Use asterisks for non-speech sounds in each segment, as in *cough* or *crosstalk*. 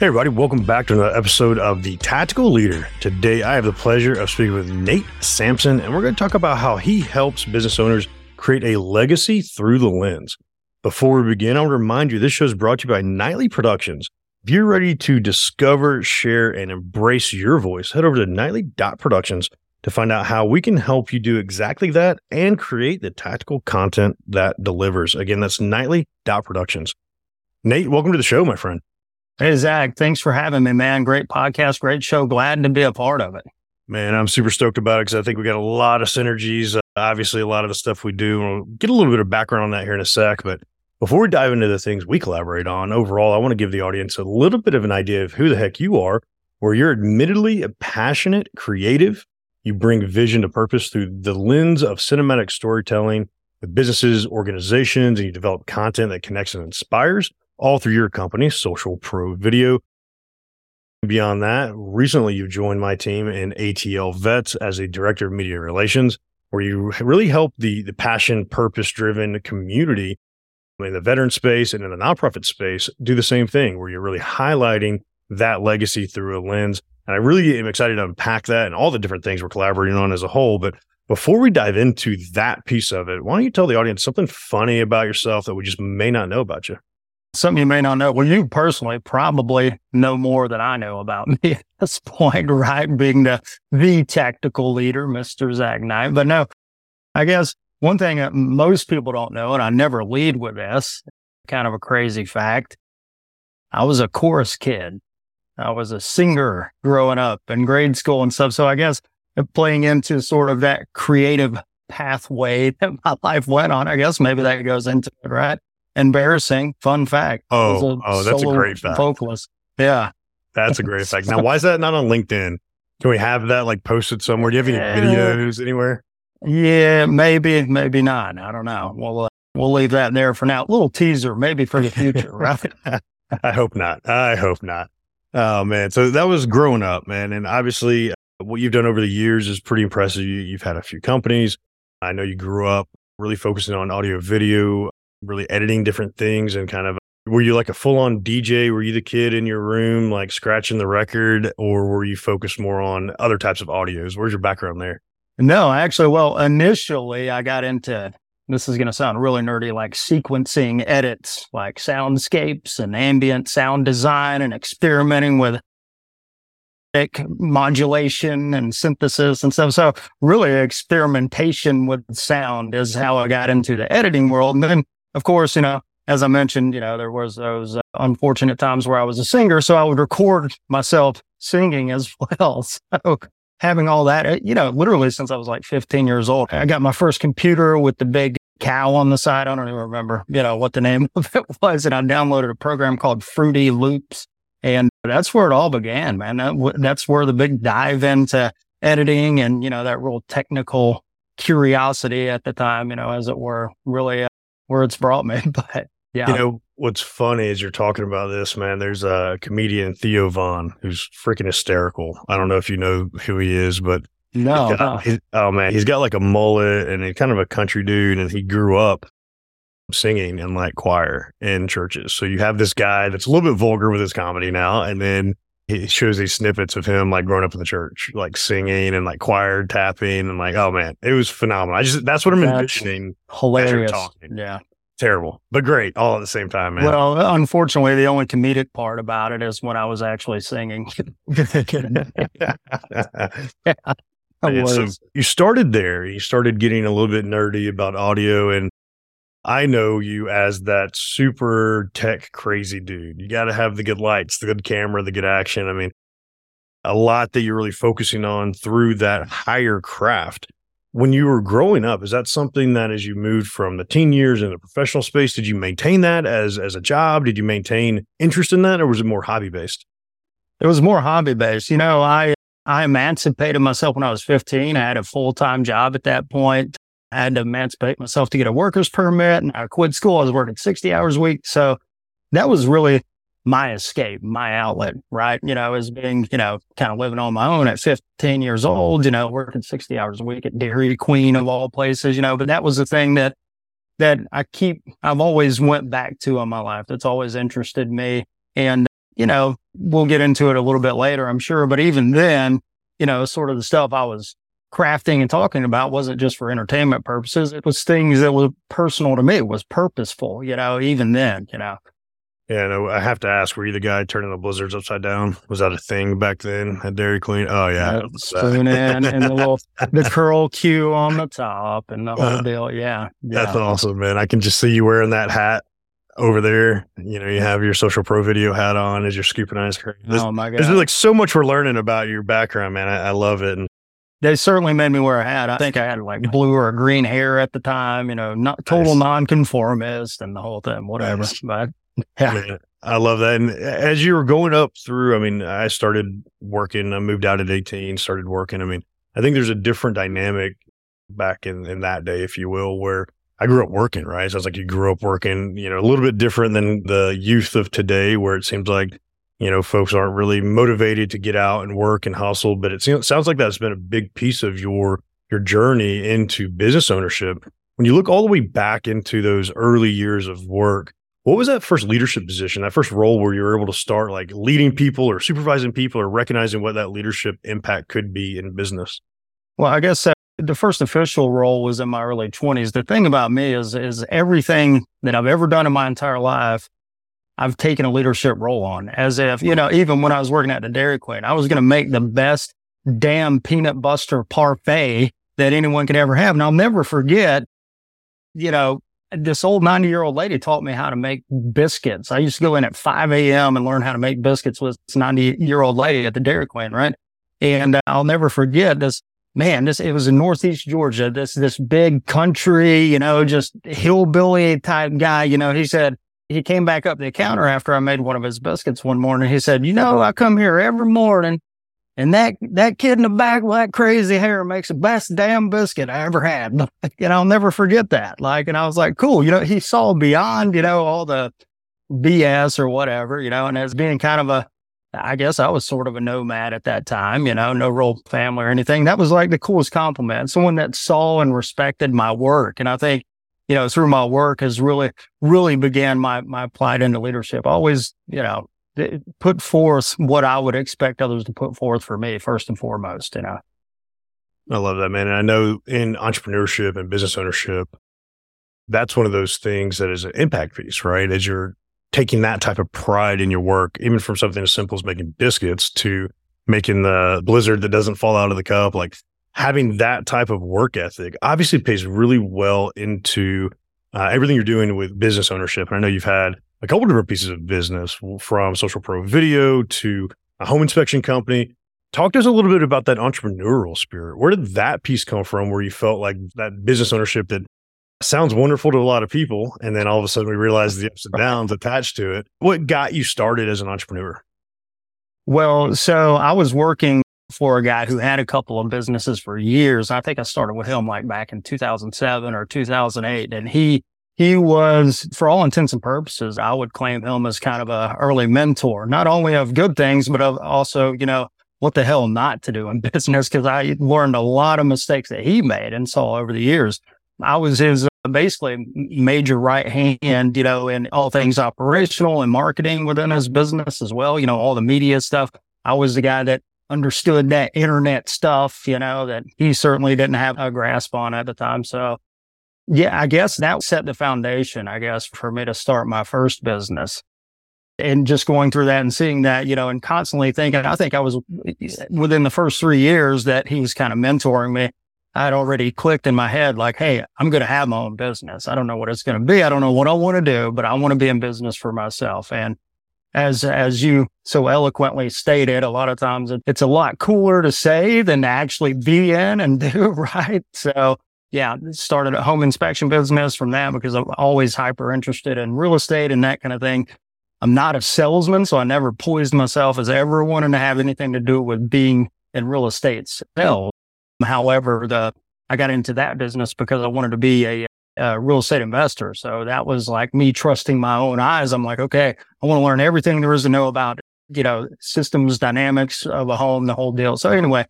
Hey, everybody, welcome back to another episode of The Tactical Leader. Today, I have the pleasure of speaking with Nate Sampson, and we're going to talk about how he helps business owners create a legacy through the lens. Before we begin, I want to remind you this show is brought to you by Nightly Productions. If you're ready to discover, share, and embrace your voice, head over to nightly.productions to find out how we can help you do exactly that and create the tactical content that delivers. Again, that's nightly.productions. Nate, welcome to the show, my friend. Hey, Zach, thanks for having me, man. Great podcast, great show. Glad to be a part of it. Man, I'm super stoked about it because I think we got a lot of synergies. Uh, obviously, a lot of the stuff we do. We'll get a little bit of background on that here in a sec. But before we dive into the things we collaborate on, overall, I want to give the audience a little bit of an idea of who the heck you are, where you're admittedly a passionate, creative. You bring vision to purpose through the lens of cinematic storytelling with businesses, organizations, and you develop content that connects and inspires all through your company, Social Pro Video. Beyond that, recently you joined my team in ATL Vets as a director of media relations, where you really help the, the passion, purpose driven community in the veteran space and in the nonprofit space do the same thing, where you're really highlighting that legacy through a lens. And I really am excited to unpack that and all the different things we're collaborating on as a whole. But before we dive into that piece of it, why don't you tell the audience something funny about yourself that we just may not know about you? Something you may not know. Well, you personally probably know more than I know about *laughs* me at this point, right? Being the, the tactical leader, Mr. Zach Knight. But no, I guess one thing that most people don't know, and I never lead with this, kind of a crazy fact. I was a chorus kid. I was a singer growing up in grade school and stuff. So I guess playing into sort of that creative pathway *laughs* that my life went on, I guess maybe that goes into it, right? Embarrassing. Fun fact. Oh, oh, that's a great fact. Vocalist. Yeah. That's a great *laughs* fact. Now, why is that not on LinkedIn? Can we have that like posted somewhere? Do you have any videos anywhere? Yeah, maybe, maybe not. I don't know. We'll uh, we'll leave that there for now. little teaser, maybe for the future, *laughs* right? I hope not. I hope not. Oh man, so that was growing up, man, and obviously uh, what you've done over the years is pretty impressive. You, you've had a few companies. I know you grew up really focusing on audio, video, really editing different things and kind of were you like a full on DJ? Were you the kid in your room, like scratching the record, or were you focused more on other types of audios? Where's your background there? No, actually, well, initially I got into this is going to sound really nerdy, like sequencing edits, like soundscapes and ambient sound design and experimenting with modulation and synthesis and stuff. So really experimentation with sound is how I got into the editing world. And then of course, you know, as I mentioned, you know, there was those uh, unfortunate times where I was a singer, so I would record myself singing as *laughs* well. So having all that, uh, you know, literally since I was like 15 years old, I got my first computer with the big cow on the side. I don't even remember, you know, what the name *laughs* of it was. And I downloaded a program called Fruity Loops. And that's where it all began, man. That, that's where the big dive into editing and, you know, that real technical curiosity at the time, you know, as it were, really uh, where it's brought me. But yeah. You know, what's funny is you're talking about this, man. There's a comedian, Theo Von, who's freaking hysterical. I don't know if you know who he is, but no. Got, no. oh man, he's got like a mullet and he's kind of a country dude, and he grew up singing in like choir in churches. So you have this guy that's a little bit vulgar with his comedy now, and then he shows these snippets of him like growing up in the church, like singing and like choir tapping and like, oh man, it was phenomenal. I just that's what I'm that's envisioning. Hilarious. Yeah. Terrible, but great all at the same time, man. Well, unfortunately, the only comedic part about it is when I was actually singing. *laughs* *laughs* yeah. So you started there. You started getting a little bit nerdy about audio and I know you as that super tech crazy dude. You got to have the good lights, the good camera, the good action. I mean, a lot that you're really focusing on through that higher craft. when you were growing up, is that something that as you moved from the teen years in the professional space, did you maintain that as as a job? Did you maintain interest in that or was it more hobby based? It was more hobby based. You know, I I emancipated myself when I was 15. I had a full time job at that point. I had to emancipate myself to get a worker's permit and I quit school. I was working 60 hours a week. So that was really my escape, my outlet, right? You know, as being, you know, kind of living on my own at 15 years old, you know, working 60 hours a week at Dairy Queen of all places, you know, but that was the thing that, that I keep, I've always went back to in my life. That's always interested me. And, you know, we'll get into it a little bit later, I'm sure. But even then, you know, sort of the stuff I was crafting and talking about wasn't just for entertainment purposes. It was things that were personal to me. It was purposeful, you know, even then, you know. Yeah, no, I have to ask, were you the guy turning the blizzards upside down? Was that a thing back then at Dairy Queen? Oh yeah. spoon in and the little *laughs* the curl cue on the top and the whole uh, deal. Yeah, yeah. That's awesome, man. I can just see you wearing that hat over there. You know, you have your social pro video hat on as you're scooping ice cream. There's, oh my god. There's like so much we're learning about your background, man. I, I love it. And they certainly made me wear a hat. I think I had like blue or green hair at the time, you know, not total nice. nonconformist and the whole thing, whatever. Nice. But yeah. Man, I love that. And as you were going up through, I mean, I started working, I moved out at 18, started working. I mean, I think there's a different dynamic back in, in that day, if you will, where I grew up working, right? Sounds like you grew up working, you know, a little bit different than the youth of today, where it seems like, you know, folks aren't really motivated to get out and work and hustle. But it sounds like that's been a big piece of your your journey into business ownership. When you look all the way back into those early years of work, what was that first leadership position, that first role where you were able to start like leading people or supervising people or recognizing what that leadership impact could be in business? Well, I guess the first official role was in my early 20s. The thing about me is is everything that I've ever done in my entire life, I've taken a leadership role on. As if, you know, even when I was working at the Dairy Queen, I was going to make the best damn peanut buster parfait that anyone could ever have. And I'll never forget, you know, this old 90 year old lady taught me how to make biscuits. I used to go in at 5 a.m. and learn how to make biscuits with this 90 year old lady at the Dairy Queen, right? And uh, I'll never forget this man. This, it was in Northeast Georgia, this, this big country, you know, just hillbilly type guy. You know, he said, he came back up the counter after I made one of his biscuits one morning. He said, you know, I come here every morning and that, that kid in the back with that crazy hair makes the best damn biscuit I ever had. *laughs* and I'll never forget that. Like, and I was like, cool. You know, he saw beyond, you know, all the BS or whatever, you know, and as being kind of a, I guess I was sort of a nomad at that time, you know, no real family or anything. That was like the coolest compliment. Someone that saw and respected my work. And I think, you know, through my work has really, really began my, my plight into leadership. Always, you know, put forth what I would expect others to put forth for me first and foremost. You know, I love that, man. And I know in entrepreneurship and business ownership, that's one of those things that is an impact piece, right? As you're taking that type of pride in your work, even from something as simple as making biscuits to making the blizzard that doesn't fall out of the cup, like having that type of work ethic obviously pays really well into uh, everything you're doing with business ownership. And I know you've had a couple different pieces of business from social pro video to a home inspection company. Talk to us a little bit about that entrepreneurial spirit. Where did that piece come from where you felt like that business ownership that sounds wonderful to a lot of people. And then all of a sudden we realize the ups and *laughs* downs attached to it. What got you started as an entrepreneur? Well, so I was working for a guy who had a couple of businesses for years. I think I started with him like back in 2007 or 2008. And he he was, for all intents and purposes, I would claim him as kind of a early mentor, not only of good things, but of also, you know, what the hell not to do in *laughs* business. Cause I learned a lot of mistakes that he made and saw over the years. I was his uh, basically major right hand, you know, in all things operational and marketing within his business as well. You know, all the media stuff. I was the guy that understood that internet stuff, you know, that he certainly didn't have a grasp on at the time. So yeah, I guess that set the foundation, I guess, for me to start my first business. And just going through that and seeing that, you know, and constantly thinking, I think I was within the first three years that he was kind of mentoring me. I had already clicked in my head, like, Hey, I'm going to have my own business. I don't know what it's going to be. I don't know what I want to do, but I want to be in business for myself. And as, as you so eloquently stated, a lot of times it's a lot cooler to say than to actually be in and *laughs* do, right? So yeah, started a home inspection business from that because I'm always hyper interested in real estate and that kind of thing. I'm not a salesman, so I never poised myself as ever wanting to have anything to do with being in real estate sales. However, the I got into that business because I wanted to be a, a, real estate investor. So that was like me trusting my own eyes. I'm like, okay, I want to learn everything there is to know about, you know, systems dynamics of a home, the whole deal. So anyway,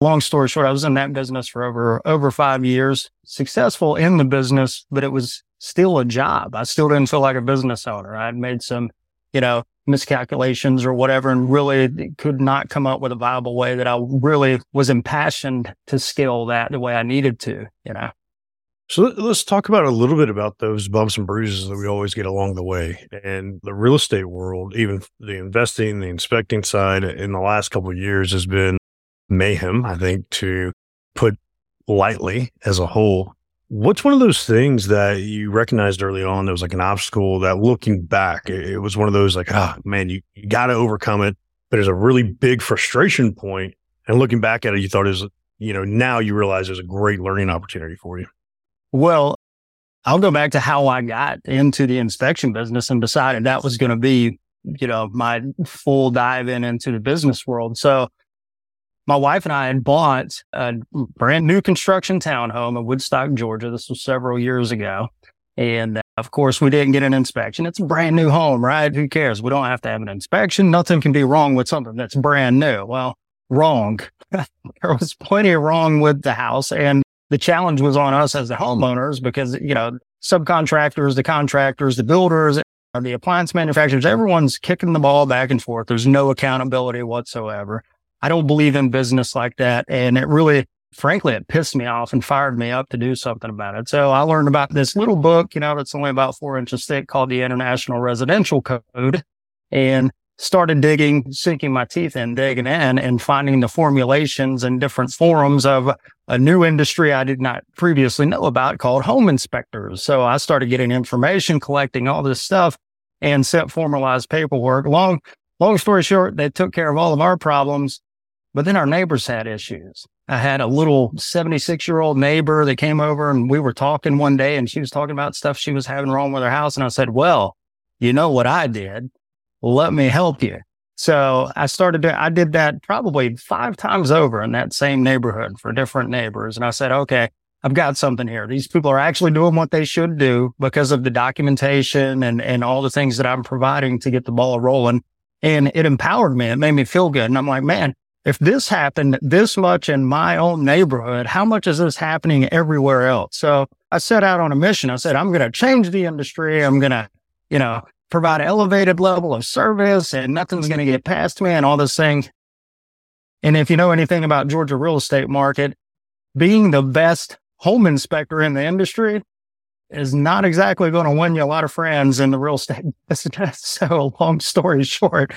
long story short, I was in that business for over, over five years, successful in the business, but it was still a job. I still didn't feel like a business owner. I had made some, you know, miscalculations or whatever and really could not come up with a viable way that I really was impassioned to scale that the way I needed to, you know. So let's talk about a little bit about those bumps and bruises that we always get along the way. And the real estate world, even the investing, the inspecting side in the last couple of years has been mayhem, I think, to put lightly as a whole. What's one of those things that you recognized early on that was like an obstacle that looking back, it, was one of those like, ah, oh, man, you, you got to overcome it. But it's a really big frustration point. And looking back at it, you thought it was, you know, now you realize there's a great learning opportunity for you. Well, I'll go back to how I got into the inspection business and decided that was going to be, you know, my full dive in into the business world. So my wife and I had bought a brand new construction townhome in Woodstock, Georgia. This was several years ago. And uh, of course, we didn't get an inspection. It's a brand new home, right? Who cares? We don't have to have an inspection. Nothing can be wrong with something that's brand new. Well, wrong. *laughs* there was plenty wrong with the house. And the challenge was on us as the homeowners because, you know, subcontractors, the contractors, the builders, the appliance manufacturers, everyone's kicking the ball back and forth. There's no accountability whatsoever. I don't believe in business like that. And it really, frankly, it pissed me off and fired me up to do something about it. So I learned about this little book, you know, that's only about four inches thick called the International Residential Code and started digging, sinking my teeth in, digging in and finding the formulations and different forums of a new industry I did not previously know about called home inspectors. So I started getting information, collecting all this stuff and sent formalized paperwork. Long, long story short, they took care of all of our problems but then our neighbors had issues. I had a little 76 year old neighbor that came over and we were talking one day and she was talking about stuff she was having wrong with her house. And I said, well, you know what I did? Let me help you. So I started to, I did that probably five times over in that same neighborhood for different neighbors. And I said, okay, I've got something here. These people are actually doing what they should do because of the documentation and, and all the things that I'm providing to get the ball rolling. And it empowered me. It made me feel good. And I'm like, man, if this happened this much in my own neighborhood, how much is this happening everywhere else? So I set out on a mission. I said, I'm going to change the industry. I'm going to, you know, provide an elevated level of service and nothing's going to get past me and all this thing. And if you know anything about Georgia real estate market, being the best home inspector in the industry is not exactly going to win you a lot of friends in the real estate *laughs* business. So long story short,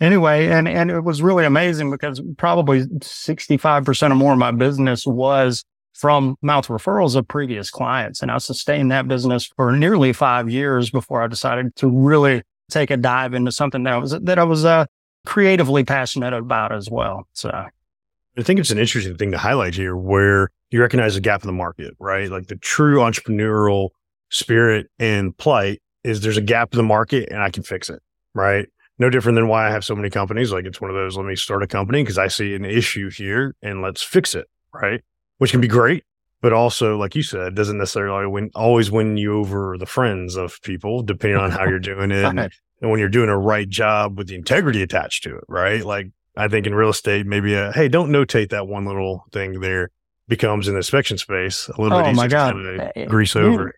anyway, and, and it was really amazing because probably 65% or more of my business was from mouth referrals of previous clients. And I sustained that business for nearly five years before I decided to really take a dive into something that was, that I was, uh, creatively passionate about as well. So I think it's an interesting thing to highlight here where you recognize a gap in the market, right? Like the true entrepreneurial spirit and plight is there's a gap in the market and I can fix it, right? no different than why I have so many companies. Like it's one of those, let me start a company because I see an issue here and let's fix it. Right. Which can be great, but also, like you said, doesn't necessarily win, always win you over the friends of people, depending on how you're doing it. and, *laughs* and when you're doing a right job with the integrity attached to it. Right. Like I think in real estate, maybe a, Hey, don't notate that one little thing there becomes in the inspection space a little oh bit easier my God. to eh, eh, grease over.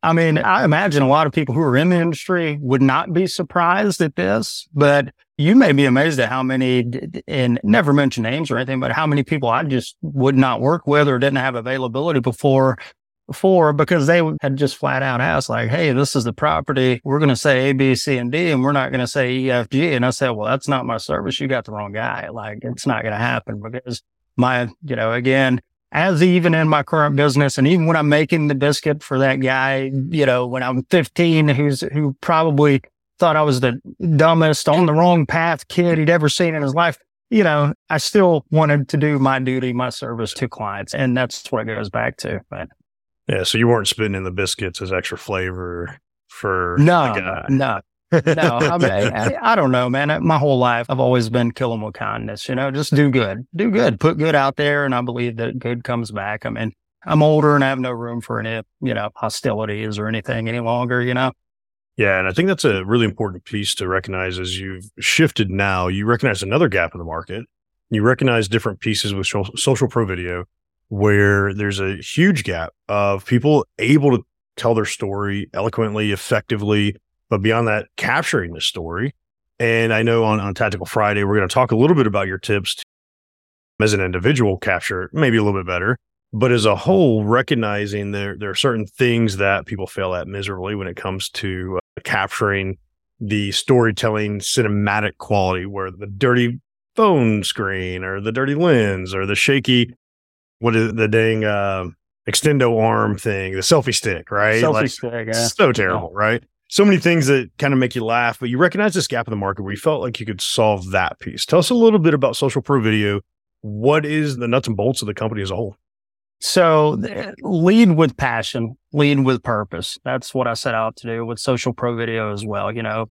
I mean, I imagine a lot of people who are in the industry would not be surprised at this, but you may be amazed at how many, and never mention names or anything, but how many people I just would not work with or didn't have availability before, before because they had just flat out asked like, Hey, this is the property. We're going to say A, B, C, and D, and we're not going to say E, F, G. And I said, well, that's not my service. You got the wrong guy. Like it's not going to happen because my, you know, again, as even in my current business. And even when I'm making the biscuit for that guy, you know, when I'm 15, who's, who probably thought I was the dumbest on the wrong path kid he'd ever seen in his life. You know, I still wanted to do my duty, my service to clients. And that's what it goes back to. But yeah. So you weren't spitting in the biscuits as extra flavor for no, no. no, I, mean, I, I, don't know, man. My whole life, I've always been killing with kindness. You know, just do good, do good, put good out there, and I believe that good comes back. I mean, I'm older and I have no room for any, you know, hostilities or anything any longer. You know. Yeah, and I think that's a really important piece to recognize as you've shifted now. You recognize another gap in the market. You recognize different pieces with social pro video where there's a huge gap of people able to tell their story eloquently, effectively, but beyond that, capturing the story. And I know on, on Tactical Friday, we're going to talk a little bit about your tips to, as an individual capture maybe a little bit better, but as a whole, recognizing there, there are certain things that people fail at miserably when it comes to uh, capturing the storytelling cinematic quality where the dirty phone screen or the dirty lens or the shaky, what is it, the dang, uh, extendo arm thing, the selfie stick, right? Selfie like, stick, yeah. So terrible, yeah. right? So many things that kind of make you laugh, but you recognize this gap in the market where you felt like you could solve that piece. Tell us a little bit about Social Pro Video. What is the nuts and bolts of the company as a whole? So lead with passion, lead with purpose. That's what I set out to do with Social Pro Video as well, you know.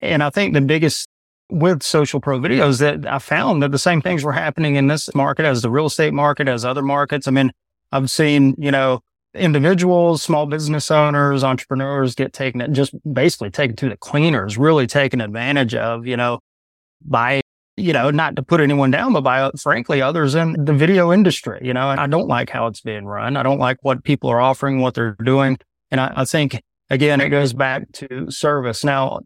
And I think the biggest with social pro videos that I found that the same things were happening in this market as the real estate market, as other markets. I mean, I've seen, you know, individuals, small business owners, entrepreneurs get taken, just basically taken to the cleaners, really taken advantage of, you know, by, you know, not to put anyone down, but by, frankly, others in the video industry. You know, I don't like how it's being run. I don't like what people are offering, what they're doing. And I, I think, again, it goes back to service. Now,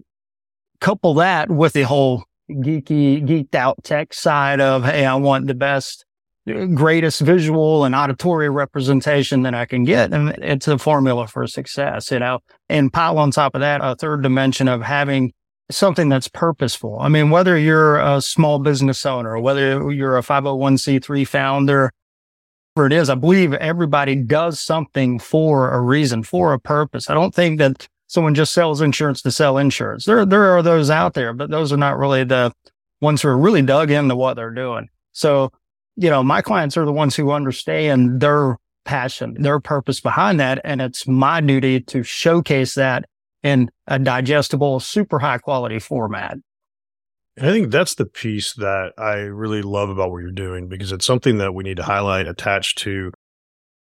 couple that with the whole geeky, geeked out tech side of, Hey, I want the best uh, greatest visual and auditory representation that I can get. And it's a formula for success, you know, and pile on top of that, a third dimension of having something that's purposeful. I mean, whether you're a small business owner, whether you're a 501c3 founder, whatever it is, I believe everybody does something for a reason, for a purpose. I don't think that someone just sells insurance to sell insurance. There, there are those out there, but those are not really the ones who are really dug into what they're doing. So you know, my clients are the ones who understand their passion, their purpose behind that. And it's my duty to showcase that in a digestible, super high quality format. I think that's the piece that I really love about what you're doing because it's something that we need to highlight attached to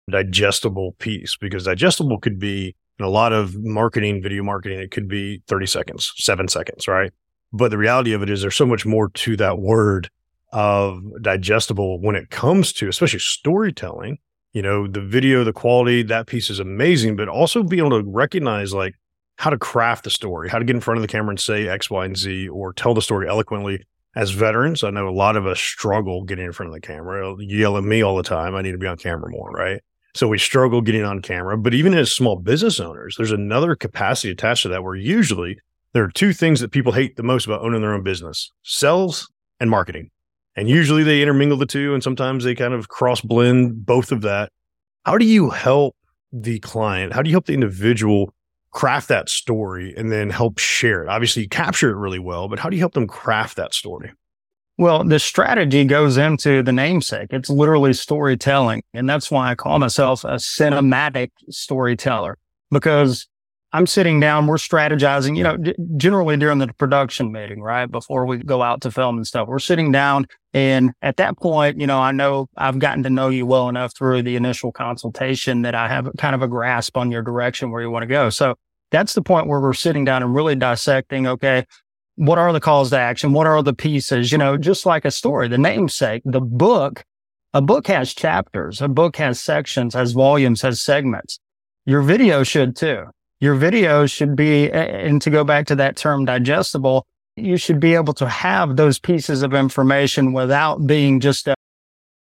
digestible piece because digestible could be in a lot of marketing, video marketing, it could be 30 seconds, seven seconds, right? But the reality of it is there's so much more to that word of digestible when it comes to especially storytelling you know the video the quality that piece is amazing but also being able to recognize like how to craft the story how to get in front of the camera and say x y and z or tell the story eloquently as veterans. I know a lot of us struggle getting in front of the camera. You yell at me all the time i need to be on camera more right? So we struggle getting on camera. But even as small business owners there's another capacity attached to that where usually there are two things that people hate the most about owning their own business sales and marketing. And usually they intermingle the two and sometimes they kind of cross blend both of that. How do you help the client? How do you help the individual craft that story and then help share it? Obviously, you capture it really well, but how do you help them craft that story? Well, the strategy goes into the namesake. It's literally storytelling. And that's why I call myself a cinematic storyteller because I'm sitting down, we're strategizing, you know, d- generally during the production meeting, right? Before we go out to film and stuff, we're sitting down. And at that point, you know, I know I've gotten to know you well enough through the initial consultation that I have kind of a grasp on your direction where you want to go. So that's the point where we're sitting down and really dissecting, okay, what are the calls to action? What are the pieces? You know, just like a story, the namesake, the book, a book has chapters, a book has sections, has volumes, has segments. Your video should too your video should be, and to go back to that term digestible, you should be able to have those pieces of information without being just a,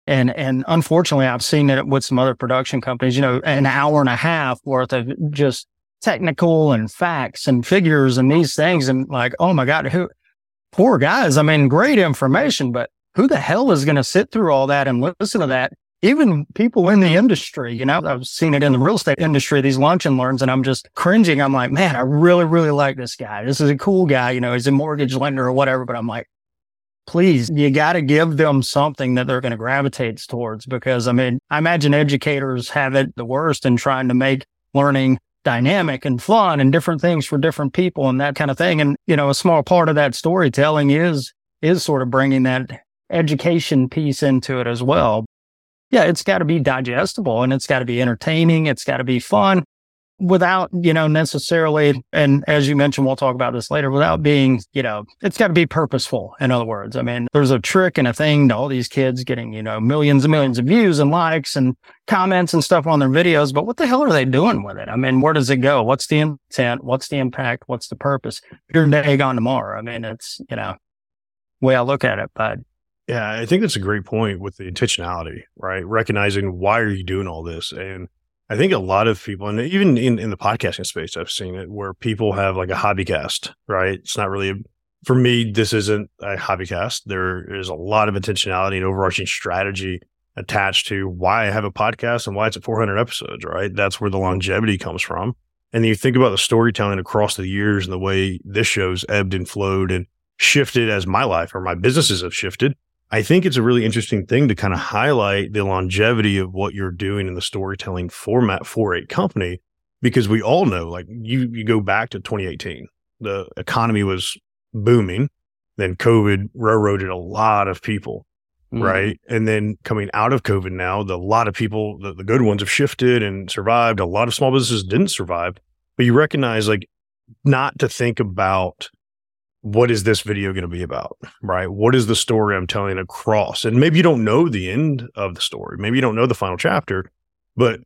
and, and unfortunately, I've seen it with some other production companies, you know, an hour and a half worth of just technical and facts and figures and these things. And like, oh my God, who, poor guys. I mean, great information, but who the hell is going to sit through all that and listen to that even people in the industry, you know, I've seen it in the real estate industry, these lunch and learns, and I'm just cringing. I'm like, man, I really, really like this guy. This is a cool guy. You know, he's a mortgage lender or whatever, but I'm like, please, you got to give them something that they're going to gravitate towards because I mean, I imagine educators have it the worst in trying to make learning dynamic and fun and different things for different people and that kind of thing. And, you know, a small part of that storytelling is, is sort of bringing that education piece into it as well. Yeah, it's got to be digestible and it's got to be entertaining. It's got to be fun without, you know, necessarily, and as you mentioned, we'll talk about this later, without being, you know, it's got to be purposeful. In other words, I mean, there's a trick and a thing to all these kids getting, you know, millions and millions of views and likes and comments and stuff on their videos. But what the hell are they doing with it? I mean, where does it go? What's the intent? What's the impact? What's the purpose? Your day gone tomorrow. I mean, it's, you know, way I look at it, but yeah, I think that's a great point with the intentionality, right? Recognizing why are you doing all this? And I think a lot of people, and even in, in the podcasting space, I've seen it where people have like a hobby cast, right? It's not really, a, for me, this isn't a hobby cast. There is a lot of intentionality and overarching strategy attached to why I have a podcast and why it's at 400 episodes, right? That's where the longevity comes from. And you think about the storytelling across the years and the way this show's ebbed and flowed and shifted as my life or my businesses have shifted. I think it's a really interesting thing to kind of highlight the longevity of what you're doing in the storytelling format for a company, because we all know, like you, you go back to 2018, the economy was booming. Then COVID railroaded a lot of people, mm. right? And then coming out of COVID now, the, a lot of people, the, the good ones have shifted and survived. A lot of small businesses didn't survive, but you recognize like not to think about what is this video going to be about? Right? What is the story I'm telling across? And maybe you don't know the end of the story. Maybe you don't know the final chapter, but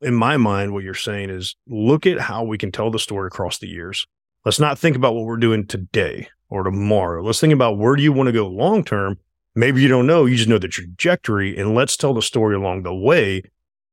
in my mind, what you're saying is look at how we can tell the story across the years. Let's not think about what we're doing today or tomorrow. Let's think about where do you want to go long term? Maybe you don't know, you just know the trajectory and let's tell the story along the way.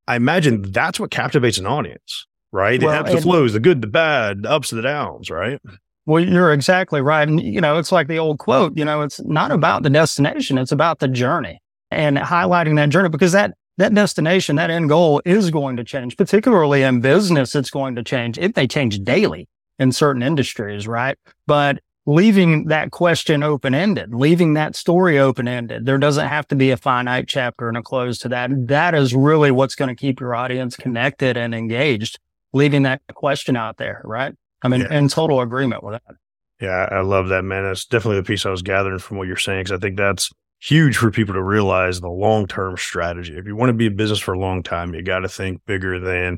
I imagine that's what captivates an audience, right? The well, ebbs, the flows, the good, the bad, the ups, and the downs, right? Well, you're exactly right. And, you know, it's like the old quote, you know, it's not about the destination, it's about the journey and highlighting that journey because that, that destination, that end goal is going to change, particularly in business. It's going to change. It may change daily in certain industries, right? But leaving that question open ended, leaving that story open ended. There doesn't have to be a finite chapter and a close to that. That is really what's going to keep your audience connected and engaged, leaving that question out there, right? I'm in, yeah. in total agreement with that. Yeah, I love that, man. That's definitely the piece I was gathering from what you're saying because I think that's huge for people to realize the long term strategy. If you want to be in business for a long time, you got to think bigger than,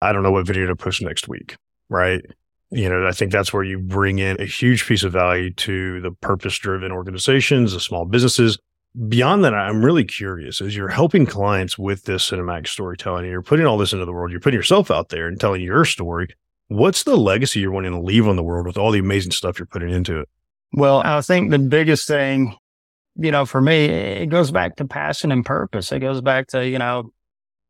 I don't know what video to push next week, right? You know, I think that's where you bring in a huge piece of value to the purpose driven organizations, the small businesses. Beyond that, I'm really curious as you're helping clients with this cinematic storytelling, you're putting all this into the world, you're putting yourself out there and telling your story What's the legacy you're wanting to leave on the world with all the amazing stuff you're putting into it? Well, I think the biggest thing, you know, for me, it goes back to passion and purpose. It goes back to, you know,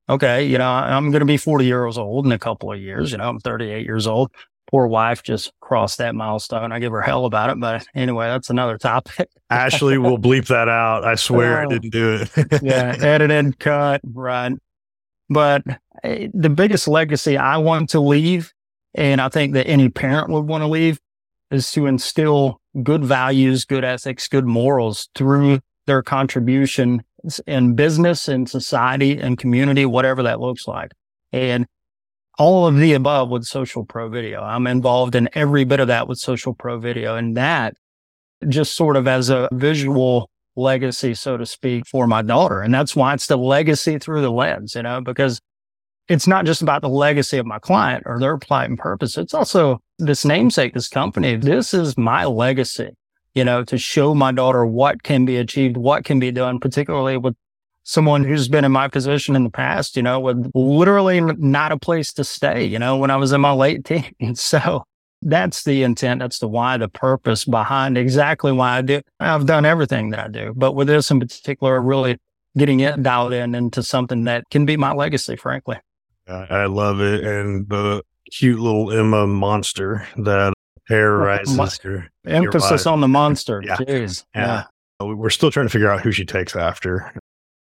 okay, you know, I'm going to be 40 years old in a couple of years. You know, I'm 38 years old. Poor wife just crossed that milestone. I give her hell about it. But anyway, that's another topic. *laughs* Ashley will bleep that out. I swear I didn't do it. yeah. Edited, cut, right. But eh, the biggest legacy I want to leave and I think that any parent would want to leave is to instill good values, good ethics, good morals through their contribution in business and society and community, whatever that looks like. And all of the above with social pro video. I'm involved in every bit of that with social pro video and that just sort of as a visual legacy, so to speak, for my daughter. And that's why it's the legacy through the lens, you know, because it's not just about the legacy of my client or their plight and purpose. It's also this namesake, this company. This is my legacy, you know, to show my daughter what can be achieved, what can be done, particularly with someone who's been in my position in the past, you know, with literally not a place to stay, you know, when I was in my late *laughs* teens. So that's the intent. That's the why, the purpose behind exactly why I do. I've done everything that I do, but with this in particular, really getting it dialed in into something that can be my legacy, frankly. I love it. And the cute little Emma monster that terrorizes your emphasis on the *laughs* monster. yeah. Jeez. Yeah. yeah. We're still trying to figure out who she takes after.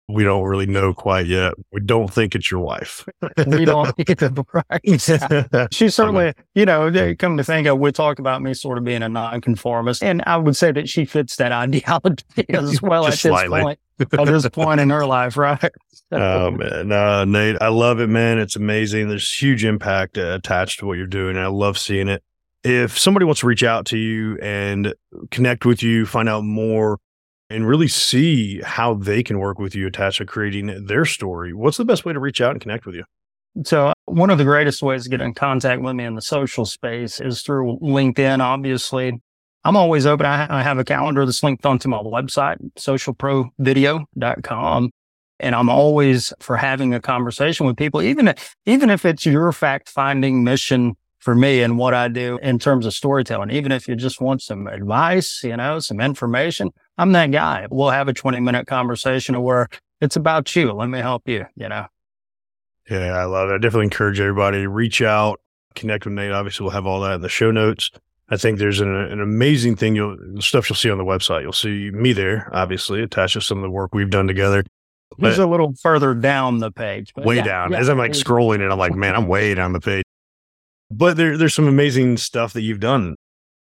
we don't really know quite yet. We don't think it's your wife. *laughs* we don't *laughs* right. She certainly, you know, come to think of, we talk about me sort of being a nonconformist, and I would say that she fits that ideology as well at this slightly. point. At this point in her life, right? *laughs* oh man, uh, Nate, I love it, man. It's amazing. There's huge impact uh, attached to what you're doing. I love seeing it. If somebody wants to reach out to you and connect with you, find out more and really see how they can work with you attached to creating their story, what's the best way to reach out and connect with you? So, one of the greatest ways to get in contact with me in the social space is through LinkedIn. Obviously, I'm always open. I, have a calendar that's linked onto my website, socialprovideo.com. And I'm always for having a conversation with people, even even if it's your fact finding mission for me and what I do in terms of storytelling. Even if you just want some advice, you know, some information, I'm that guy. We'll have a 20 minute conversation where it's about you. Let me help you, you know. Yeah, I love it. I definitely encourage everybody to reach out, connect with Nate. Obviously, we'll have all that in the show notes. I think there's an, an amazing thing. You'll stuff you'll see on the website. You'll see me there, obviously, attached to some of the work we've done together. He's a little further down the page. way yeah, down. Yeah. As I'm like scrolling it, I'm like, man, I'm way down the page. But there, there's some amazing stuff that you've done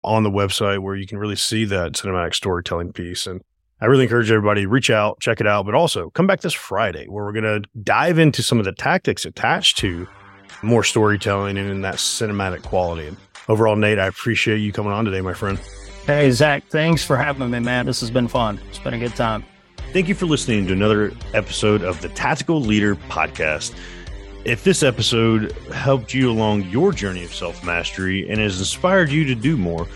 on the website where you can really see that cinematic storytelling piece. And I really encourage everybody reach out, check it out, but also come back this Friday where we're going to dive into some of the tactics attached to more storytelling and in that cinematic quality. Overall, Nate, I appreciate you coming on today, my friend. Hey, Zach, thanks for having me, man. This has been fun. It's been a good time. Thank you for listening to another episode of the Tactical Leader Podcast. If this episode helped you along your journey of self mastery and has inspired you to do more,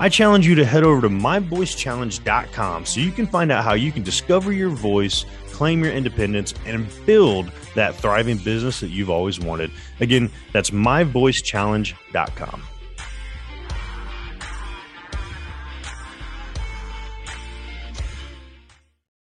I challenge you to head over to myvoicechallenge.com so you can find out how you can discover your voice, claim your independence, and build that thriving business that you've always wanted. Again, that's myvoicechallenge.com.